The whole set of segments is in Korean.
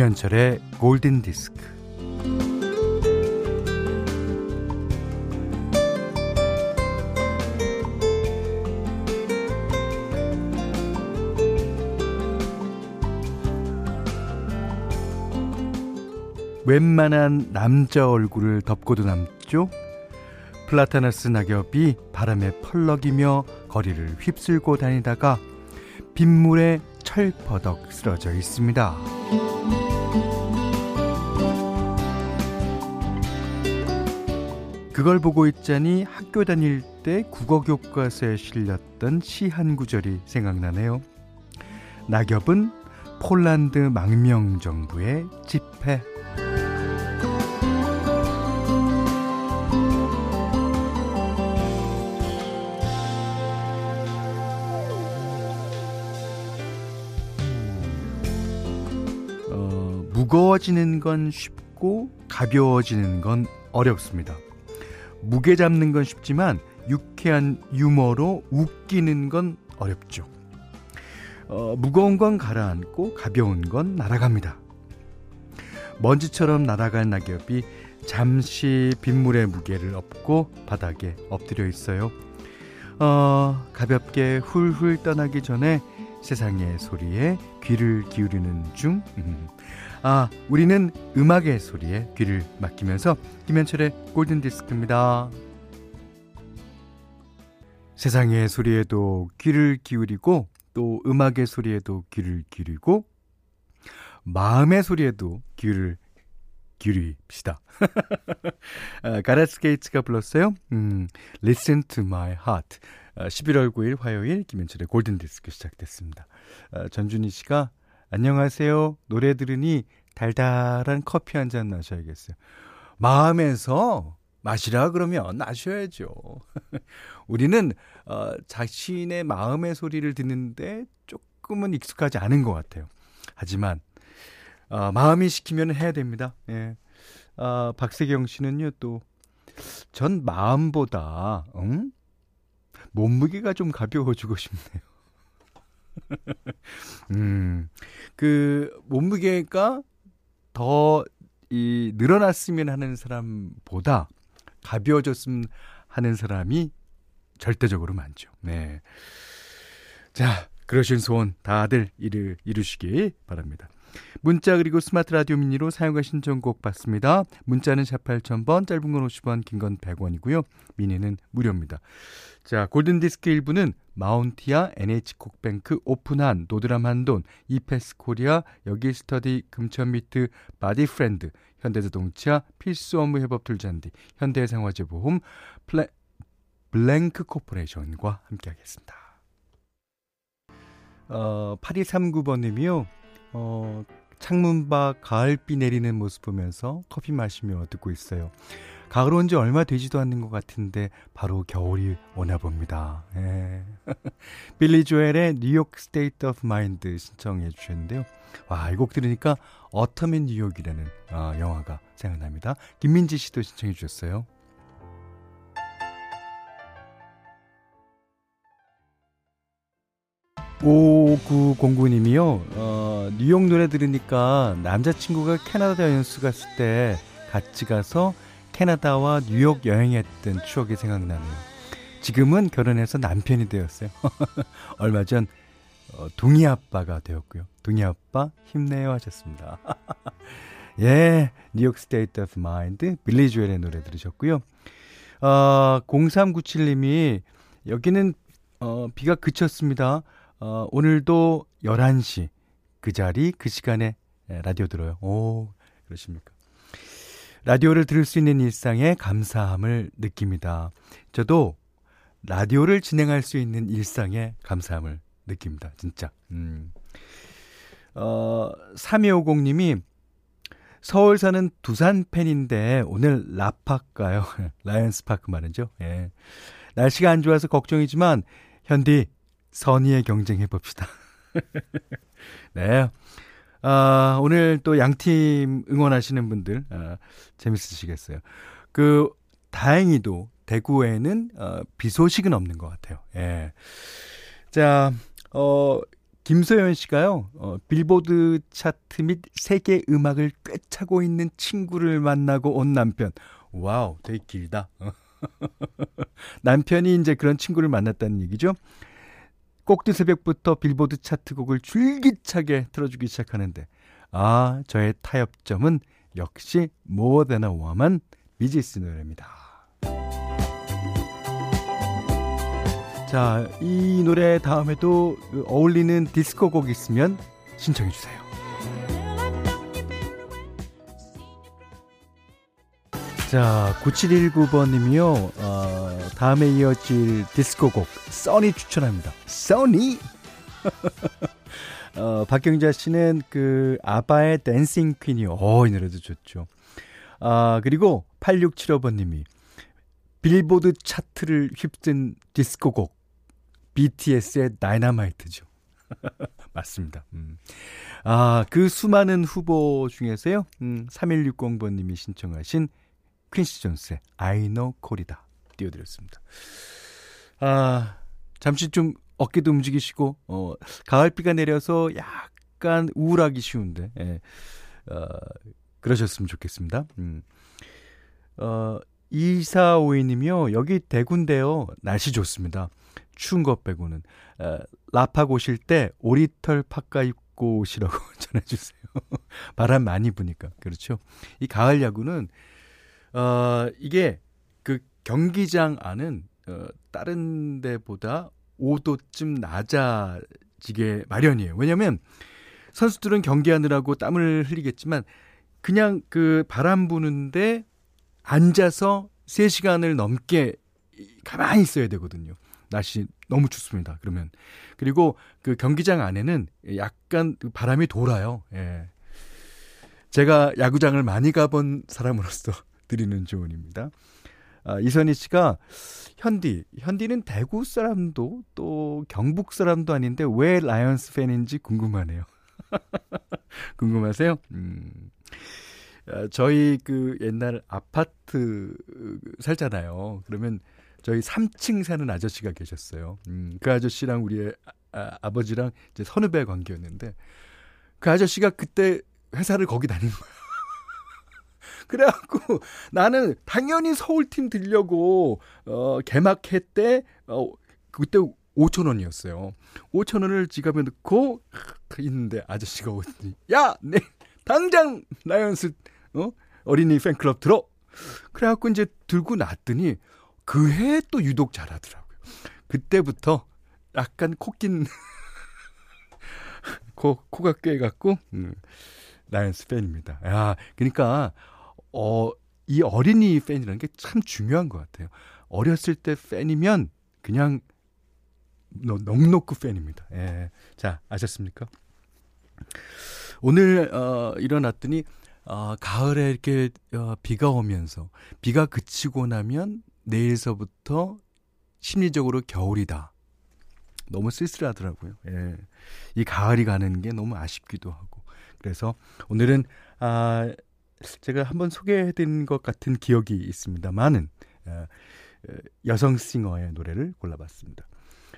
김현철의 골든 디스크. 웬만한 남자 얼굴을 덮고도 남죠? 플라타너스 낙엽이 바람에 펄럭이며 거리를 휩쓸고 다니다가 빗물에 철퍼덕 쓰러져 있습니다. 그걸 보고 있자니 학교 다닐 때 국어 교과서에 실렸던 시 한 구절이 생각나네요. 낙엽은 폴란드 망명 정부의 집회. 어, 무거워지는 건 쉽고 가벼워지는 건 어렵습니다. 무게 잡는 건 쉽지만 유쾌한 유머로 웃기는 건 어렵죠. 어, 무거운 건 가라앉고 가벼운 건 날아갑니다. 먼지처럼 날아갈 낙엽이 잠시 빗물의 무게를 업고 바닥에 엎드려 있어요. 어, 가볍게 훌훌 떠나기 전에 세상의 소리에 귀를 기울이는 중. 음. 아, 우리는 음악의 소리에 귀를 맡기면서 김현철의 골든 디스크입니다. 세상의 소리에도 귀를 기울이고 또 음악의 소리에도 귀를 기울이고 마음의 소리에도 귀를 기울입시다. 아, 가라스 게이츠가 불렀어요. 음, Listen to my heart. 11월 아, 9일 화요일 김현철의 골든 디스크 시작됐습니다. 아, 전준희 씨가 안녕하세요. 노래 들으니 달달한 커피 한 잔 마셔야겠어요. 마음에서 마시라 그러면 마셔야죠. 우리는 어, 자신의 마음의 소리를 듣는데 조금은 익숙하지 않은 것 같아요. 하지만 어, 마음이 시키면 해야 됩니다. 예. 아, 박세경 씨는요 또 전 마음보다 응? 몸무게가 좀 가벼워지고 싶네요. 음, 그 몸무게가 더 이 늘어났으면 하는 사람보다 가벼워졌으면 하는 사람이 절대적으로 많죠. 네. 자, 그러신 소원 다들 이루, 이루시기 바랍니다. 문자 그리고 스마트 라디오 미니로 사용하 신청곡 받습니다. 문자는 샵 8000번, 짧은 건 50원, 긴 건 100원이고요. 미니는 무료입니다. 자, 골든디스크 1부는 마운티아, NH콕뱅크, 오픈한, 노드람 한돈, 이페스 코리아, 여기 스터디, 금천미트, 바디프렌드, 현대자동차, 필수 업무 협업 툴잔디, 현대생활재보험, 플레, 블랭크 코퍼레이션과 함께하겠습니다. 어, 8239번님이요. 어, 창문 밖 가을비 내리는 모습 보면서 커피 마시며 듣고 있어요. 가을 온 지 얼마 되지도 않는 것 같은데 바로 겨울이 오나 봅니다. 예. 빌리 조엘의 New York State of Mind 신청해 주셨는데요. 와, 이 곡 들으니까 Autumn in New York이라는 어, 영화가 생각납니다. 김민지 씨도 신청해 주셨어요. 5909님이요, 어, 뉴욕 노래 들으니까 남자친구가 캐나다 연수 갔을 때 같이 가서 캐나다와 뉴욕 여행했던 추억이 생각나네요. 지금은 결혼해서 남편이 되었어요. 얼마 전, 어, 동희 아빠가 되었고요. 동희 아빠 힘내요 하셨습니다. 예, New York State of Mind, 빌리 조엘의 노래 들으셨고요. 어, 0397님이 여기는 어, 비가 그쳤습니다. 어, 오늘도 11시 그 자리 그 시간에 예, 라디오 들어요. 오, 그러십니까? 라디오를 들을 수 있는 일상에 감사함을 느낍니다. 저도 라디오를 진행할 수 있는 일상에 감사함을 느낍니다. 진짜. 음. 어, 3250님이 서울 사는 두산 팬인데 오늘 라파크 가요. 라이온즈 파크 말이죠. 예. 날씨가 안 좋아서 걱정이지만 현디 선의의 경쟁해 봅시다. 네. 아, 오늘 또 양팀 응원하시는 분들, 아, 재밌으시겠어요. 그, 다행히도 대구에는, 어, 비 소식은 없는 것 같아요. 예. 자, 어, 김소연 씨가요, 어, 빌보드 차트 및 세계 음악을 꿰차고 있는 친구를 만나고 온 남편. 와우, 되게 길다. 남편이 이제 그런 친구를 만났다는 얘기죠. 꼭두 새벽부터 빌보드 차트곡을 줄기차게 틀어주기 시작하는데, 아, 저의 타협점은 역시 More Than a Woman 비지스 노래입니다. 자, 이 노래 다음에도 어울리는 디스코 곡 있으면 신청해 주세요. 자, 9719번님이요. 어, 다음에 이어질 디스코 곡 써니 추천합니다. 써니. 어, 박경자 씨는 그 아바의 댄싱 퀸이요. 어, 이 노래도 좋죠. 아, 그리고 8675번님이 빌보드 차트를 휩쓴 디스코 곡 BTS의 다이너마이트죠. 맞습니다. 음. 아, 그 수많은 후보 중에서요. 음, 3160번님이 신청하신 퀸시 존스의 I know 콜이다 띄워드렸습니다. 아, 잠시 좀 어깨도 움직이시고, 어, 가을비가 내려서 약간 우울하기 쉬운데, 예, 어, 그러셨으면 좋겠습니다. 음. 어, 2452님이요. 여기 대구인데요. 날씨 좋습니다. 추운 것 빼고는. 어, 라팍 오실 때 오리털 파카 입고 오시라고 전해주세요. 바람 많이 부니까. 그렇죠. 이 가을 야구는, 어, 이게 그 경기장 안은, 어, 다른 데보다 5도쯤 낮아지게 마련이에요. 왜냐면 선수들은 경기하느라고 땀을 흘리겠지만 그냥 그 바람 부는데 앉아서 3시간을 넘게 가만히 있어야 되거든요. 날씨 너무 춥습니다. 그러면. 그리고 그 경기장 안에는 약간 그 바람이 돌아요. 예. 제가 야구장을 많이 가본 사람으로서 드리는 조언입니다. 아, 이선희 씨가 현디, 현디는 대구 사람도 또 경북 사람도 아닌데 왜 라이온즈 팬인지 궁금하네요. 궁금하세요? 음. 아, 저희 그 옛날 아파트 살잖아요. 그러면 저희 3층 사는 아저씨가 계셨어요. 음, 그 아저씨랑 우리 아, 아버지랑 이제 선후배 관계였는데 그 아저씨가 그때 회사를 거기 다닌 거예요. 그래갖고 나는 당연히 서울팀 들려고 어 개막회 때 어, 그때 5천 원이었어요. 5천 원을 지갑에 넣고 있는데 아저씨가 오더니 야, 네 당장 라이온즈 어? 어린이 팬클럽 들어. 그래갖고 이제 들고 났더니 그 해 또 유독 잘하더라고요. 그때부터 약간 코낀 코 코가 꿰갖고 음, 라이온즈 팬입니다. 야, 그러니까 어, 이 어린이 팬이라는 게 참 중요한 것 같아요. 어렸을 때 팬이면 그냥 넉넉그 팬입니다. 예. 자, 아셨습니까? 오늘 어, 일어났더니 어, 가을에 이렇게 어, 비가 오면서 비가 그치고 나면 내일서부터 심리적으로 겨울이다. 너무 쓸쓸하더라고요. 예. 이 가을이 가는 게 너무 아쉽기도 하고. 그래서 오늘은 아 제가 한번 소개해드린 것 같은 기억이 있습니다만은 어, 어, 여성 싱어의 노래를 골라봤습니다.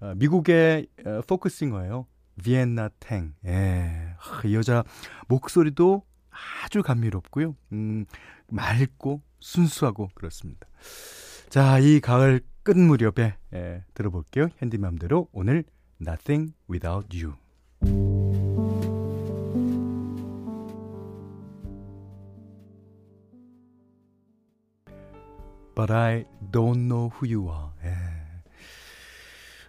어, 미국의 포크 싱어예요. 비엔나 탱. 예. 이 여자 목소리도 아주 감미롭고요. 음, 맑고 순수하고 그렇습니다. 자, 이 가을 끝 무렵에 예, 들어볼게요. 현디맘대로 오늘 Nothing Without You. But I don't know who you are. 예.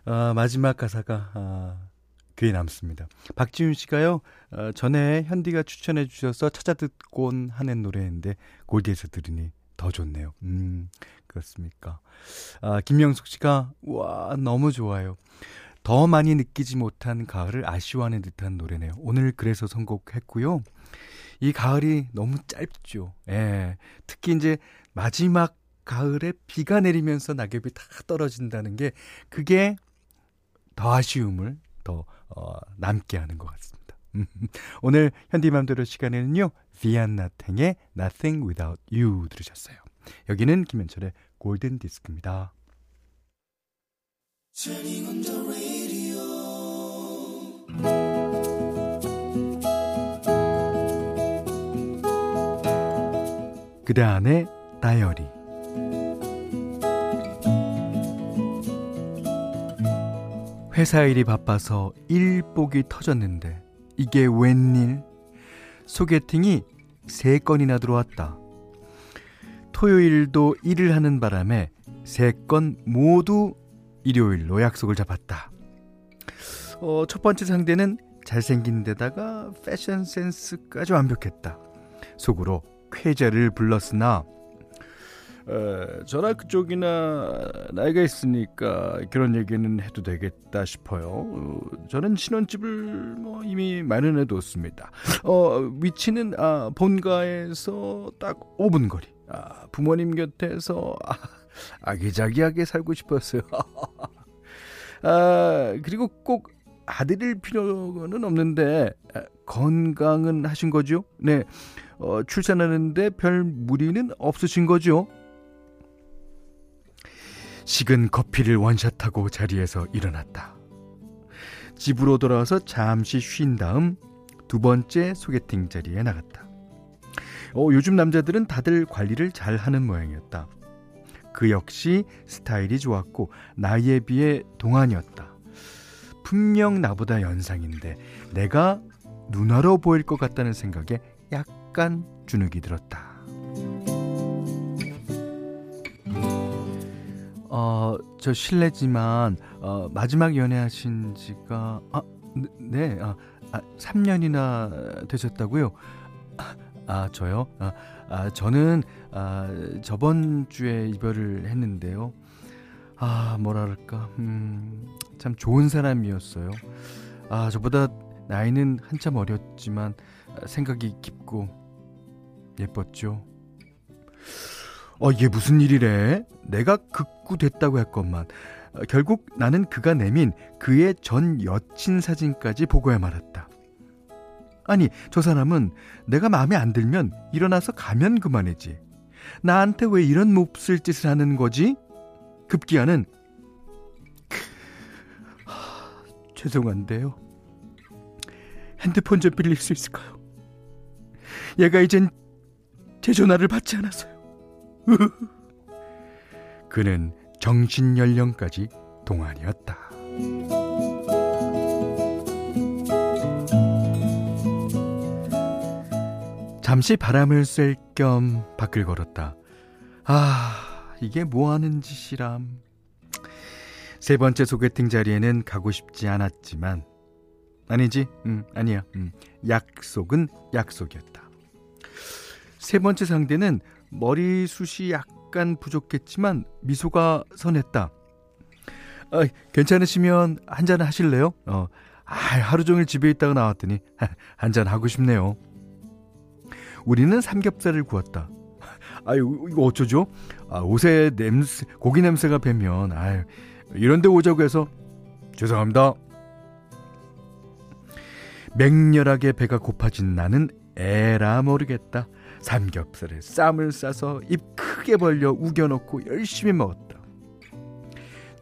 아, 마지막 가사가 아, 귀에 남습니다. 박지윤 씨가요, 어, 전에 현디가 추천해 주셔서 찾아 듣곤 하는 노래인데, 골디에서 들으니 더 좋네요. 음, 그렇습니까. 아, 김명숙 씨가, 와, 너무 좋아요. 더 많이 느끼지 못한 가을을 아쉬워하는 듯한 노래네요. 오늘 그래서 선곡했고요. 이 가을이 너무 짧죠. 예. 특히 이제 마지막 가을에 비가 내리면서 낙엽이 다 떨어진다는 게 그게 더 아쉬움을 더 어, 남게 하는 것 같습니다. 오늘 현디맘대로 시간에는요. 비안나탱의 Nothing Without You 들으셨어요. 여기는 김현철의 골든 디스크입니다. 그대 안에 다이어리 회사 일이 바빠서 일복이 터졌는데 이게 웬일? 소개팅이 세 건이나 들어왔다. 토요일도 일을 하는 바람에 세 건 모두 일요일로 약속을 잡았다. 어, 첫 번째 상대는 잘생긴 데다가 패션 센스까지 완벽했다. 속으로 쾌재를 불렀으나 어, 저나 그쪽이나 나이가 있으니까 그런 얘기는 해도 되겠다 싶어요. 어, 저는 신혼집을 뭐 이미 마련해 뒀습니다. 어, 위치는 아, 본가에서 딱 5분 거리. 아, 부모님 곁에서 아, 아기자기하게 살고 싶었어요. 아, 그리고 꼭 아들일 필요는 없는데 아, 건강은 하신 거죠? 네. 어, 출산하는데 별 무리는 없으신 거죠? 식은 커피를 원샷하고 자리에서 일어났다. 집으로 돌아와서 잠시 쉰 다음 두 번째 소개팅 자리에 나갔다. 어, 요즘 남자들은 다들 관리를 잘 하는 모양이었다. 그 역시 스타일이 좋았고 나이에 비해 동안이었다. 분명 나보다 연상인데 내가 누나로 보일 것 같다는 생각에 약간 주눅이 들었다. 어, 저 실례지만 어, 마지막 연애하신 지가 아, 네, 아, 아 3년이나 되셨다고요? 아, 아 저요? 아, 아 저는 아, 저번 주에 이별을 했는데요. 아, 뭐랄까, 음, 참 좋은 사람이었어요. 아, 저보다 나이는 한참 어렸지만 생각이 깊고 예뻤죠. 어, 이게 무슨 일이래? 내가 극구됐다고 했건만. 어, 결국 나는 그가 내민 그의 전 여친 사진까지 보고야 말았다. 아니, 저 사람은 내가 마음에 안 들면 일어나서 가면 그만이지. 나한테 왜 이런 몹쓸 짓을 하는 거지? 급기야는 하, 죄송한데요. 핸드폰 좀 빌릴 수 있을까요? 얘가 이젠 제 전화를 받지 않아서요. 그는 정신 연령까지 동안이었다. 잠시 바람을 쐴 겸 밖을 걸었다. 아, 이게 뭐 하는 짓이람. 세 번째 소개팅 자리에는 가고 싶지 않았지만, 아니지, 음, 아니야, 음, 약속은 약속이었다. 세 번째 상대는 머리숱이 약 간 부족했지만 미소가 선했다. 아, 괜찮으시면 한 잔 하실래요? 어, 아, 하루 종일 집에 있다가 나왔더니 한 잔 하고 싶네요. 우리는 삼겹살을 구웠다. 아유, 이거 어쩌죠? 아, 옷에 냄새, 고기 냄새가 배면, 아유, 이런데 오자고 해서, 죄송합니다. 맹렬하게 배가 고파진 나는 에라 모르겠다. 삼겹살에 쌈을 싸서 입 크게 벌려 우겨놓고 열심히 먹었다.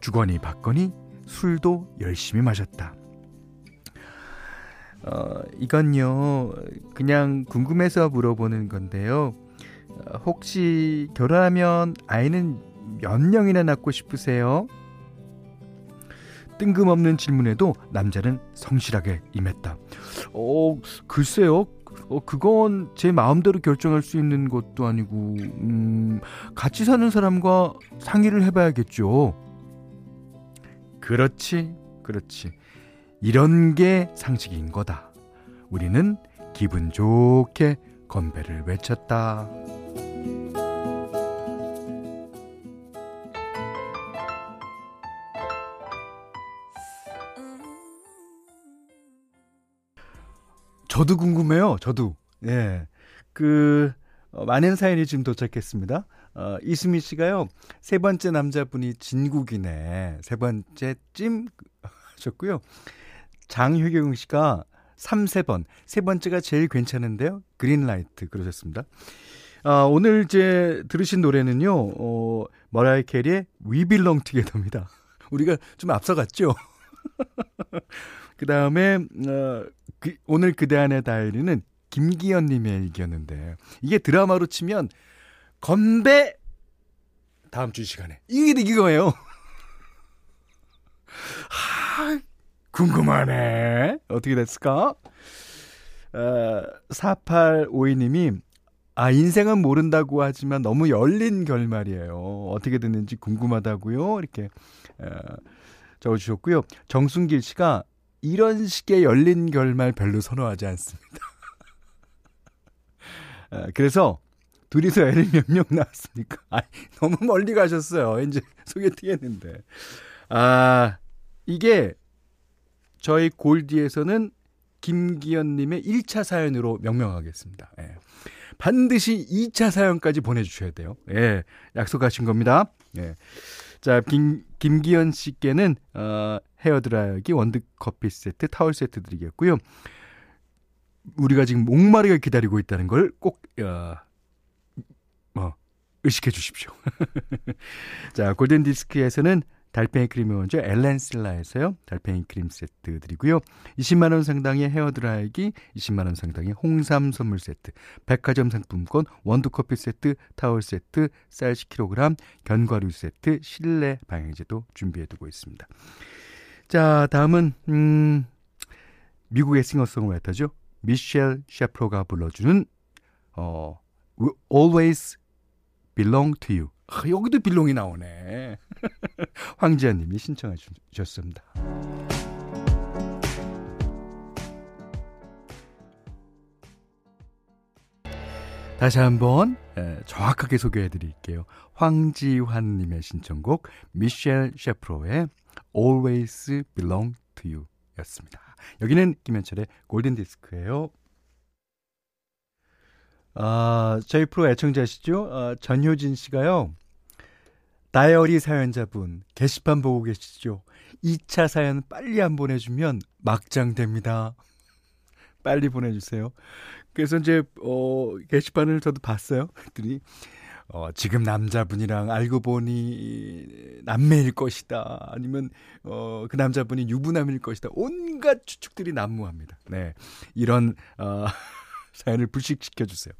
주거니 받거니 술도 열심히 마셨다. 어, 이건요, 그냥 궁금해서 물어보는 건데요. 어, 혹시 결혼하면 아이는 몇 명이나 낳고 싶으세요? 뜬금없는 질문에도 남자는 성실하게 임했다. 어, 글쎄요. 어, 그건 제 마음대로 결정할 수 있는 것도 아니고, 음, 같이 사는 사람과 상의를 해봐야겠죠. 그렇지, 그렇지. 이런 게 상식인 거다. 우리는 기분 좋게 건배를 외쳤다. 저도 궁금해요. 저도. 예. 그 어, 많은 사연이 지금 도착했습니다. 어, 이수미 씨가요. 세 번째 남자분이 진국이네. 세 번째 찜 하셨고요. 장효경 씨가 3, 세 번 세 번째가 제일 괜찮은데요. 그린라이트 그러셨습니다. 아, 오늘 이제 들으신 노래는요. 어, 머라이 캐리의 We Belong Together입니다. 우리가 좀 앞서갔죠. 그 다음에 어, 그, 오늘 그대 안의 다이리는 김기현 님의 얘기였는데 이게 드라마로 치면 건배 다음 주 시간에 이게 이거예요. 하, 궁금하네. 어떻게 됐을까? 어, 4852님이 아, 인생은 모른다고 하지만 너무 열린 결말이에요. 어떻게 됐는지 궁금하다고요. 이렇게 어, 적어주셨고요. 정순길 씨가 이런 식의 열린 결말 별로 선호하지 않습니다. 어, 그래서 둘이서 애를 몇 명 낳았습니까? 아, 너무 멀리 가셨어요. 이제 소개팅 했는데. 아, 이게 저희 골디에서는 김기현님의 1차 사연으로 명명하겠습니다. 예. 반드시 2차 사연까지 보내주셔야 돼요. 예, 약속하신 겁니다. 예. 자, 김, 김기현 씨께는, 어, 헤어드라이기, 원두커피 세트, 타월 세트 드리겠고요. 우리가 지금 목마르게 기다리고 있다는 걸 꼭, 어, 뭐, 의식해 주십시오. 자, 골든 디스크에서는 달팽이 크림이 먼저 엘렌실라에서요. 달팽이 크림 세트 드리고요. 20만 원 상당의 헤어 드라이기, 20만 원 상당의 홍삼 선물 세트, 백화점 상품권, 원두 커피 세트, 타월 세트, 쌀 10kg, 견과류 세트, 실내 방향제도 준비해 두고 있습니다. 자, 다음은 음 미국의 싱어송라이터죠. 미셸 셰프로가 불러주는 어 Always Belong to You. 아, 여기도 빌롱이 나오네. 황지아 님이 신청해 주셨습니다. 다시 한번 정확하게 소개해 드릴게요. 황지환 님의 신청곡 미셸 셰프로의 Always Belong to You 였습니다. 여기는 김현철의 골든 디스크예요. 아, 저희 프로 애청자시죠? 아, 전효진 씨가요. 다이어리 사연자분, 게시판 보고 계시죠? 2차 사연 빨리 안 보내주면 막장 됩니다. 빨리 보내주세요. 그래서 이제, 어, 게시판을 저도 봤어요. 그랬더니, 어, 지금 남자분이랑 알고 보니 남매일 것이다. 아니면, 어, 그 남자분이 유부남일 것이다. 온갖 추측들이 난무합니다. 네. 이런, 어, 사연을 불식시켜 주세요.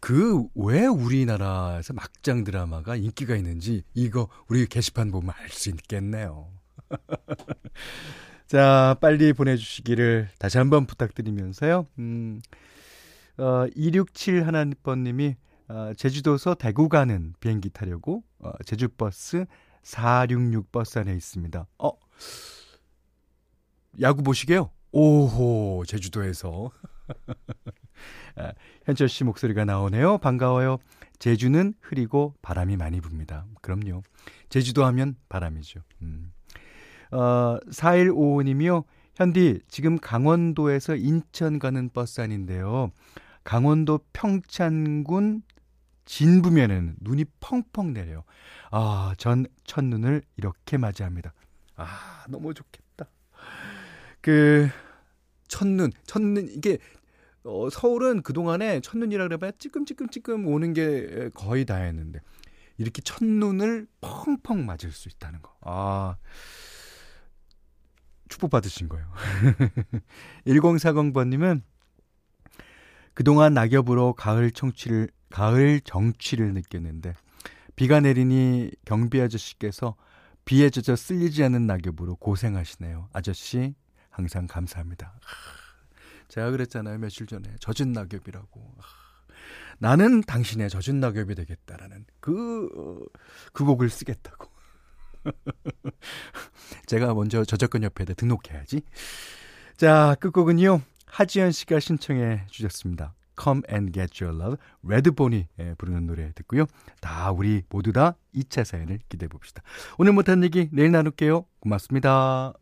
그 왜 우리나라에서 막장 드라마가 인기가 있는지 이거 우리 게시판 보면 알 수 있겠네요. 자, 빨리 보내주시기를 다시 한번 부탁드리면서요. 음, 어, 267 하나번님이 어, 제주도에서 대구 가는 비행기 타려고 어, 제주버스 466 버스 안에 있습니다. 어, 야구 보시게요? 오호, 제주도에서. 아, 현철 씨 목소리가 나오네요. 반가워요. 제주는 흐리고 바람이 많이 붑니다. 그럼요. 제주도 하면 바람이죠. 음. 어, 4155님이요. 현디, 지금 강원도에서 인천 가는 버스 안인데요. 강원도 평창군 진부면에는 눈이 펑펑 내려요. 아, 전 첫눈을 이렇게 맞이합니다. 아, 너무 좋겠다. 그, 첫눈, 첫눈, 이게 어, 서울은 그동안에 첫눈이라 그래봐야 찌끔찌끔찌끔 오는 게 거의 다였는데 이렇게 첫눈을 펑펑 맞을 수 있다는 거. 아. 축복받으신 거예요. 1040번님은 그동안 낙엽으로 가을 청취를, 가을 정취를 느꼈는데 비가 내리니 경비 아저씨께서 비에 젖어 쓸리지 않는 낙엽으로 고생하시네요. 아저씨, 항상 감사합니다. 제가 그랬잖아요. 며칠 전에. 젖은 낙엽이라고. 나는 당신의 젖은 낙엽이 되겠다라는 그, 어, 그 곡을 쓰겠다고. 제가 먼저 저작권 협회에 등록해야지. 자, 끝곡은요. 하지연 씨가 신청해 주셨습니다. Come and Get Your Love, 레드본이 부르는 노래 듣고요. 다 우리 모두 다 2차 사연을 기대해 봅시다. 오늘 못한 얘기 내일 나눌게요. 고맙습니다.